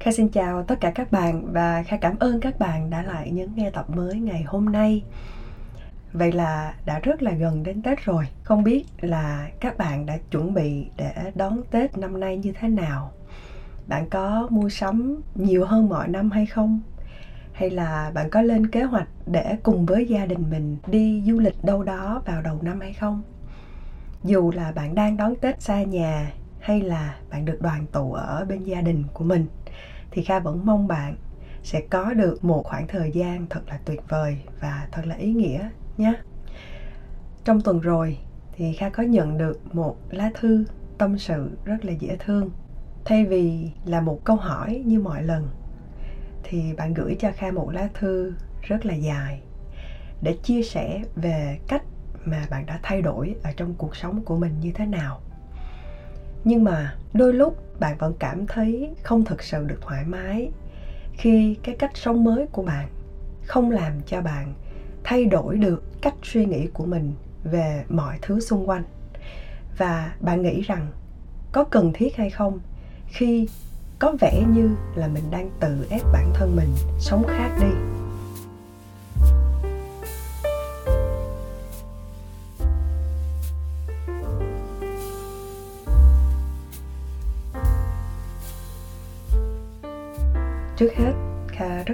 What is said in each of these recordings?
Kha xin chào tất cả các bạn và Kha cảm ơn các bạn đã lại nhấn nghe tập mới ngày hôm nay. Vậy là đã rất là gần đến Tết rồi. Không biết là các bạn đã chuẩn bị để đón Tết năm nay như thế nào? Bạn có mua sắm nhiều hơn mọi năm hay không? Hay là bạn có lên kế hoạch để cùng với gia đình mình đi du lịch đâu đó vào đầu năm hay không? Dù là bạn đang đón Tết xa nhà hay là bạn được đoàn tụ ở bên gia đình của mình, thì Kha vẫn mong bạn sẽ có được một khoảng thời gian thật là tuyệt vời và thật là ý nghĩa nhé. Trong tuần rồi thì Kha có nhận được một lá thư tâm sự rất là dễ thương. Thay vì là một câu hỏi như mọi lần, thì bạn gửi cho Kha một lá thư rất là dài để chia sẻ về cách mà bạn đã thay đổi ở trong cuộc sống của mình như thế nào nhưng mà đôi lúc bạn vẫn cảm thấy không thực sự được thoải mái khi cái cách sống mới của bạn không làm cho bạn thay đổi được cách suy nghĩ của mình về mọi thứ xung quanh. Và bạn nghĩ rằng có cần thiết hay không khi có vẻ như là mình đang tự ép bản thân mình sống khác đi?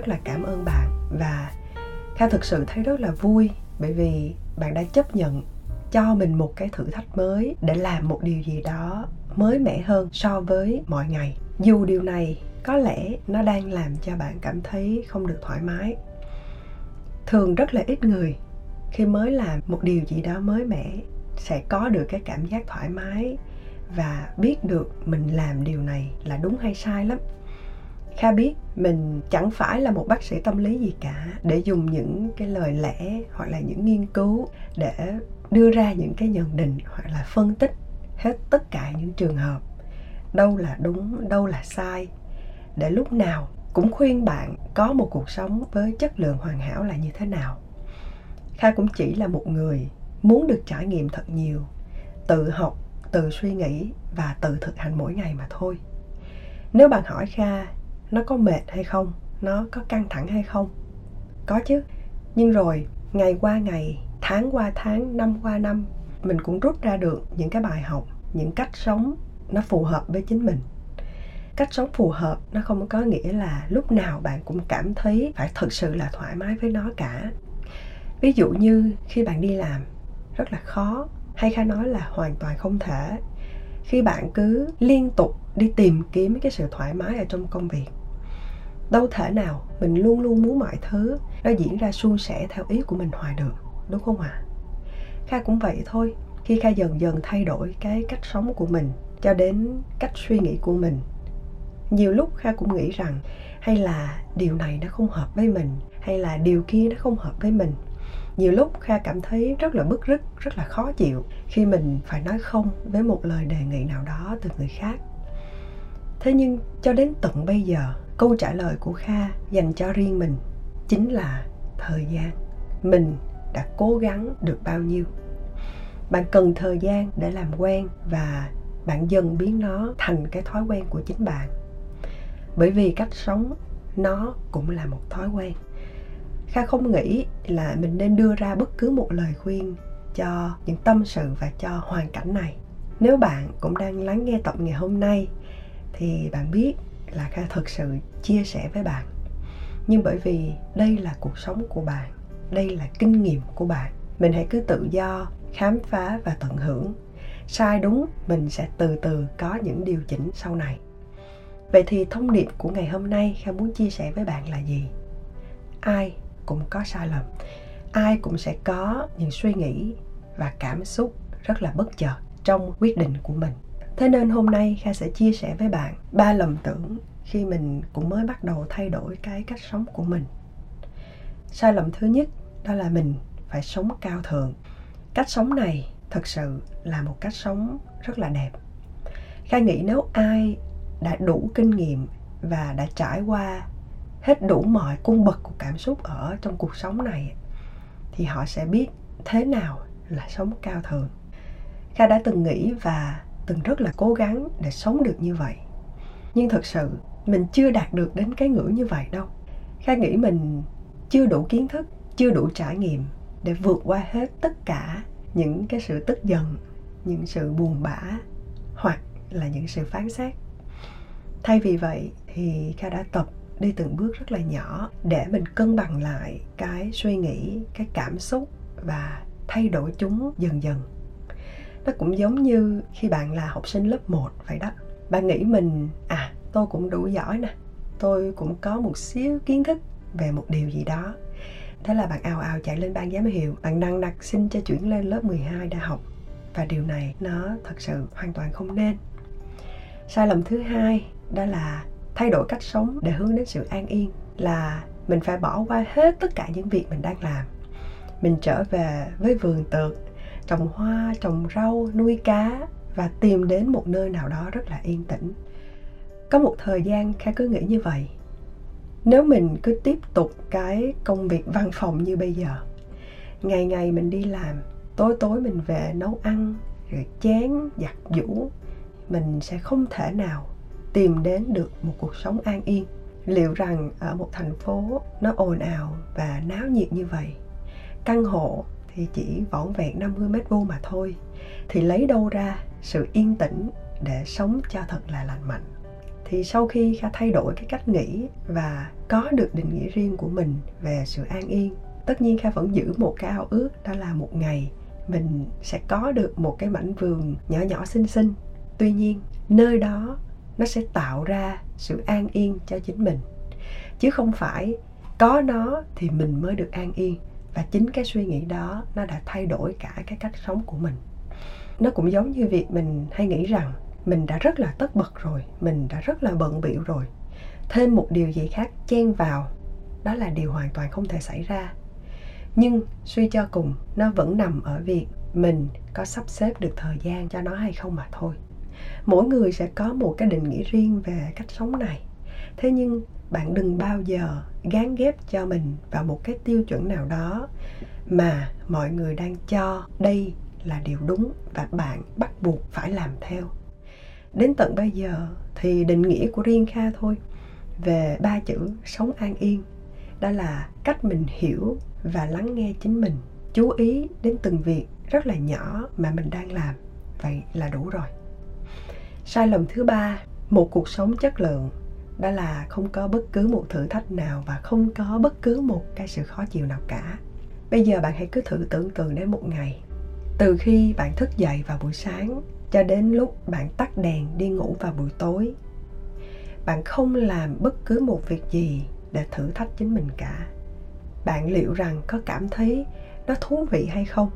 Rất là cảm ơn bạn. Và kha thực sự thấy rất là vui, bởi vì bạn đã chấp nhận cho mình một cái thử thách mới để làm một điều gì đó mới mẻ hơn so với mọi ngày. Dù điều này có lẽ nó đang làm cho bạn cảm thấy không được thoải mái. Thường rất là ít người khi mới làm một điều gì đó mới mẻ sẽ có được cái cảm giác thoải mái và biết được mình làm điều này là đúng hay sai lắm kha biết mình chẳng phải là một bác sĩ tâm lý gì cả, để dùng những cái lời lẽ hoặc là những nghiên cứu để đưa ra những cái nhận định hoặc là phân tích hết tất cả những trường hợp. Đâu là đúng, đâu là sai. Để lúc nào cũng khuyên bạn có một cuộc sống với chất lượng hoàn hảo là như thế nào. Kha cũng chỉ là một người muốn được trải nghiệm thật nhiều, tự học, tự suy nghĩ và tự thực hành mỗi ngày mà thôi. Nếu bạn hỏi kha nó có mệt hay không? Nó có căng thẳng hay không? Có chứ. Nhưng rồi, ngày qua ngày, tháng qua tháng, năm qua năm, mình cũng rút ra được những cái bài học, những cách sống nó phù hợp với chính mình. Cách sống phù hợp nó không có nghĩa là lúc nào bạn cũng cảm thấy phải thực sự là thoải mái với nó cả. Ví dụ như khi bạn đi làm, rất là khó, hay khá nói là hoàn toàn không thể. Khi bạn cứ liên tục đi tìm kiếm cái sự thoải mái ở trong công việc đâu thể nào, mình luôn luôn muốn mọi thứ nó diễn ra suôn sẻ theo ý của mình hoài được, đúng không ạ à? kha cũng vậy thôi, khi kha dần dần thay đổi cái cách sống của mình cho đến cách suy nghĩ của mình, nhiều lúc kha cũng nghĩ rằng hay là điều này nó không hợp với mình, hay là điều kia nó không hợp với mình nhiều lúc kha cảm thấy rất là bức rứt, rất là khó chịu khi mình phải nói không với một lời đề nghị nào đó từ người khác thế nhưng cho đến tận bây giờ câu trả lời của kha dành cho riêng mình chính là thời gian. Mình đã cố gắng được bao nhiêu? Bạn cần thời gian để làm quen và bạn dần biến nó thành cái thói quen của chính bạn. Bởi vì cách sống nó cũng là một thói quen. Kha không nghĩ là mình nên đưa ra bất cứ một lời khuyên cho những tâm sự và cho hoàn cảnh này. Nếu bạn cũng đang lắng nghe tập ngày hôm nay, thì bạn biết là kha thực sự chia sẻ với bạn. Nhưng bởi vì đây là cuộc sống của bạn, đây là kinh nghiệm của bạn, mình hãy cứ tự do khám phá và tận hưởng. Sai đúng, mình sẽ từ từ có những điều chỉnh sau này. Vậy thì thông điệp của ngày hôm nay kha muốn chia sẻ với bạn là gì? Ai cũng có sai lầm. Ai cũng sẽ có những suy nghĩ và cảm xúc rất là bất chợt trong quyết định của mình thế nên hôm nay kha sẽ chia sẻ với bạn ba lầm tưởng khi mình cũng mới bắt đầu thay đổi cái cách sống của mình. Sai lầm thứ nhất, đó là mình phải sống cao thượng. Cách sống này thật sự là một cách sống rất là đẹp. Kha nghĩ nếu ai đã đủ kinh nghiệm và đã trải qua hết đủ mọi cung bậc của cảm xúc ở trong cuộc sống này, thì họ sẽ biết thế nào là sống cao thượng. Kha đã từng nghĩ và từng rất là cố gắng để sống được như vậy. Nhưng thật sự, mình chưa đạt được đến cái ngưỡng như vậy đâu. Kha nghĩ mình chưa đủ kiến thức, chưa đủ trải nghiệm để vượt qua hết tất cả những cái sự tức giận, những sự buồn bã, hoặc là những sự phán xét. Thay vì vậy thì kha đã tập đi từng bước rất là nhỏ để mình cân bằng lại cái suy nghĩ, cái cảm xúc và thay đổi chúng dần dần nó cũng giống như khi bạn là học sinh lớp 1 vậy đó. Bạn nghĩ mình à tôi cũng đủ giỏi nè. Tôi cũng có một xíu kiến thức về một điều gì đó. Thế là bạn ào ào chạy lên ban giám hiệu, bạn đăng đặt xin cho chuyển lên lớp 12 đại học. Và điều này nó thật sự hoàn toàn không nên. Sai lầm thứ hai đó là thay đổi cách sống để hướng đến sự an yên, là mình phải bỏ qua hết tất cả những việc mình đang làm. Mình trở về với vườn tược trồng hoa, trồng rau, nuôi cá và tìm đến một nơi nào đó rất là yên tĩnh. Có một thời gian kha cứ nghĩ như vậy. Nếu mình cứ tiếp tục cái công việc văn phòng như bây giờ, ngày ngày mình đi làm, tối tối mình về nấu ăn, rồi chén, giặt giũ, mình sẽ không thể nào tìm đến được một cuộc sống an yên. Liệu rằng ở một thành phố nó ồn ào và náo nhiệt như vậy, căn hộ thì chỉ vỏn vẹn 50 mét vuông mà thôi. Thì lấy đâu ra sự yên tĩnh để sống cho thật là lành mạnh. Thì sau khi kha thay đổi cái cách nghĩ và có được định nghĩa riêng của mình về sự an yên, tất nhiên kha vẫn giữ một cái ao ước, đó là một ngày mình sẽ có được một cái mảnh vườn nhỏ nhỏ xinh xinh. Tuy nhiên, nơi đó nó sẽ tạo ra sự an yên cho chính mình. Chứ không phải có nó thì mình mới được an yên và chính cái suy nghĩ đó nó đã thay đổi cả cái cách sống của mình. Nó cũng giống như việc mình hay nghĩ rằng mình đã rất là tất bật rồi, mình đã rất là bận bịu rồi. Thêm một điều gì khác chen vào, đó là điều hoàn toàn không thể xảy ra. Nhưng suy cho cùng, nó vẫn nằm ở việc mình có sắp xếp được thời gian cho nó hay không mà thôi. Mỗi người sẽ có một cái định nghĩa riêng về cách sống này thế nhưng bạn đừng bao giờ gán ghép cho mình vào một cái tiêu chuẩn nào đó mà mọi người đang cho đây là điều đúng và bạn bắt buộc phải làm theo. Đến tận bây giờ thì định nghĩa của riêng kha thôi, về ba chữ sống an yên, đó là cách mình hiểu và lắng nghe chính mình, chú ý đến từng việc rất là nhỏ mà mình đang làm. Vậy là đủ rồi. Sai lầm thứ ba, một cuộc sống chất lượng đó là không có bất cứ một thử thách nào và không có bất cứ một cái sự khó chịu nào cả. Bây giờ bạn hãy cứ thử tưởng tượng đến một ngày, từ khi bạn thức dậy vào buổi sáng cho đến lúc bạn tắt đèn đi ngủ vào buổi tối, bạn không làm bất cứ một việc gì để thử thách chính mình cả. Bạn liệu rằng có cảm thấy nó thú vị hay không?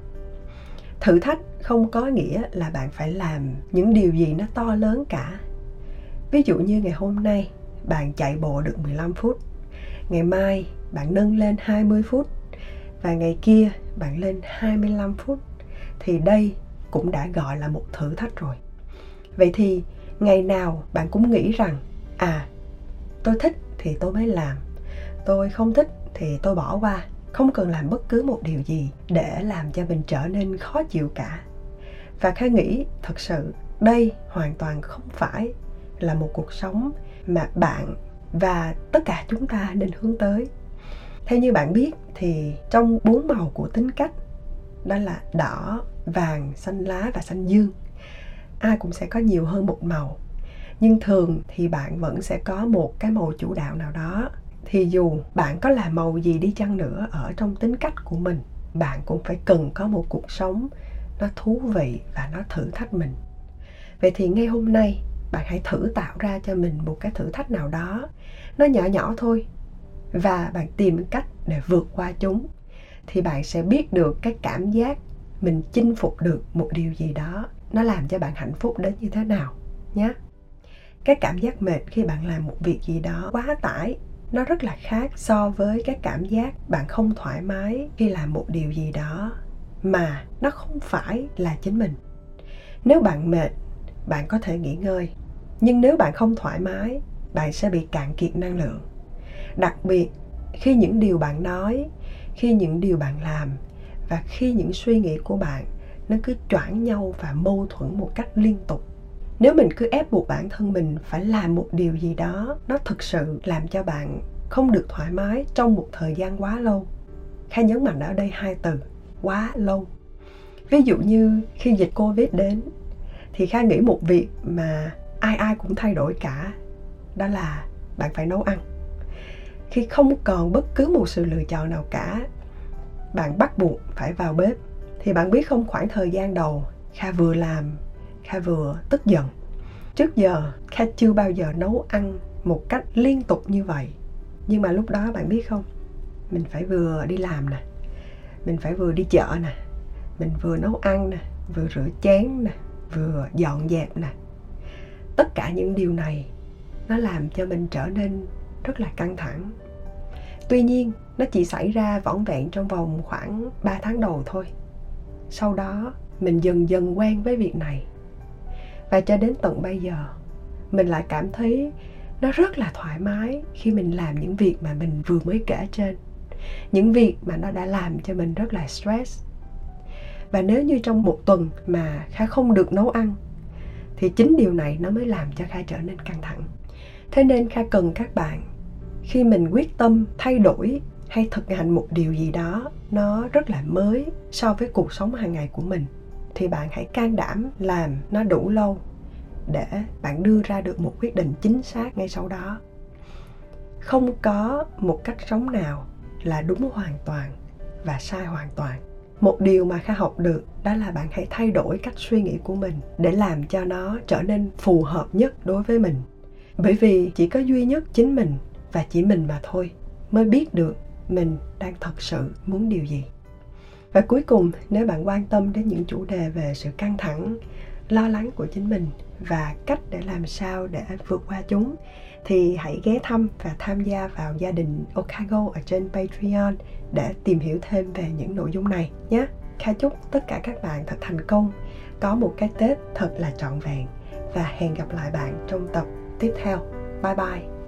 Thử thách không có nghĩa là bạn phải làm những điều gì nó to lớn cả. Ví dụ như ngày hôm nay bạn chạy bộ được 15 phút. Ngày mai, bạn nâng lên 20 phút. Và ngày kia, bạn lên 25 phút. Thì đây cũng đã gọi là một thử thách rồi. Vậy thì, ngày nào bạn cũng nghĩ rằng à tôi thích thì tôi mới làm. Tôi không thích thì tôi bỏ qua. Không cần làm bất cứ một điều gì để làm cho mình trở nên khó chịu cả. Và Kha nghĩ thật sự đây hoàn toàn không phải là một cuộc sống mà bạn và tất cả chúng ta nên hướng tới. Theo như bạn biết thì trong bốn màu của tính cách, đó là đỏ, vàng, xanh lá và xanh dương, ai cũng sẽ có nhiều hơn một màu. Nhưng thường thì bạn vẫn sẽ có một cái màu chủ đạo nào đó. Thì dù bạn có là màu gì đi chăng nữa ở trong tính cách của mình, bạn cũng phải cần có một cuộc sống nó thú vị và nó thử thách mình. Vậy thì ngay hôm nay bạn hãy thử tạo ra cho mình một cái thử thách nào đó. Nó nhỏ nhỏ thôi. Và bạn tìm cách để vượt qua chúng. Thì bạn sẽ biết được cái cảm giác mình chinh phục được một điều gì đó. Nó làm cho bạn hạnh phúc đến như thế nào nhé. Cái cảm giác mệt khi bạn làm một việc gì đó quá tải, nó rất là khác so với cái cảm giác bạn không thoải mái khi làm một điều gì đó mà nó không phải là chính mình. Nếu bạn mệt bạn có thể nghỉ ngơi. Nhưng nếu bạn không thoải mái, bạn sẽ bị cạn kiệt năng lượng. Đặc biệt, khi những điều bạn nói, khi những điều bạn làm và khi những suy nghĩ của bạn, nó cứ choảng nhau và mâu thuẫn một cách liên tục. Nếu mình cứ ép buộc bản thân mình phải làm một điều gì đó, nó thực sự làm cho bạn không được thoải mái trong một thời gian quá lâu. Khai nhấn mạnh ở đây hai từ, quá lâu. Ví dụ như khi dịch covid đến thì kha nghĩ một việc mà ai ai cũng thay đổi cả, đó là bạn phải nấu ăn. Khi không còn bất cứ một sự lựa chọn nào cả, bạn bắt buộc phải vào bếp. Thì bạn biết không, khoảng thời gian đầu, kha vừa làm, kha vừa tức giận. Trước giờ, kha chưa bao giờ nấu ăn một cách liên tục như vậy. Nhưng mà lúc đó bạn biết không, mình phải vừa đi làm nè, mình phải vừa đi chợ nè, mình vừa nấu ăn nè, vừa rửa chén nè vừa dọn dẹp nè. Tất cả những điều này nó làm cho mình trở nên rất là căng thẳng. Tuy nhiên, nó chỉ xảy ra vỏn vẹn trong vòng khoảng 3 tháng đầu thôi. Sau đó, mình dần dần quen với việc này. Và cho đến tận bây giờ, mình lại cảm thấy nó rất là thoải mái khi mình làm những việc mà mình vừa mới kể trên. Những việc mà nó đã làm cho mình rất là stress và nếu như trong một tuần mà kha không được nấu ăn, thì chính điều này nó mới làm cho kha trở nên căng thẳng. Thế nên kha cần các bạn, khi mình quyết tâm thay đổi hay thực hành một điều gì đó, nó rất là mới so với cuộc sống hàng ngày của mình, thì bạn hãy can đảm làm nó đủ lâu để bạn đưa ra được một quyết định chính xác ngay sau đó. Không có một cách sống nào là đúng hoàn toàn và sai hoàn toàn một điều mà kha học được đó là bạn hãy thay đổi cách suy nghĩ của mình để làm cho nó trở nên phù hợp nhất đối với mình. Bởi vì chỉ có duy nhất chính mình và chỉ mình mà thôi mới biết được mình đang thật sự muốn điều gì. Và cuối cùng, nếu bạn quan tâm đến những chủ đề về sự căng thẳng, lo lắng của chính mình và cách để làm sao để vượt qua chúng thì hãy ghé thăm và tham gia vào gia đình Okago ở trên Patreon để tìm hiểu thêm về những nội dung này nhé. Kha chúc tất cả các bạn thật thành công, có một cái Tết thật là trọn vẹn và hẹn gặp lại bạn trong tập tiếp theo. Bye bye!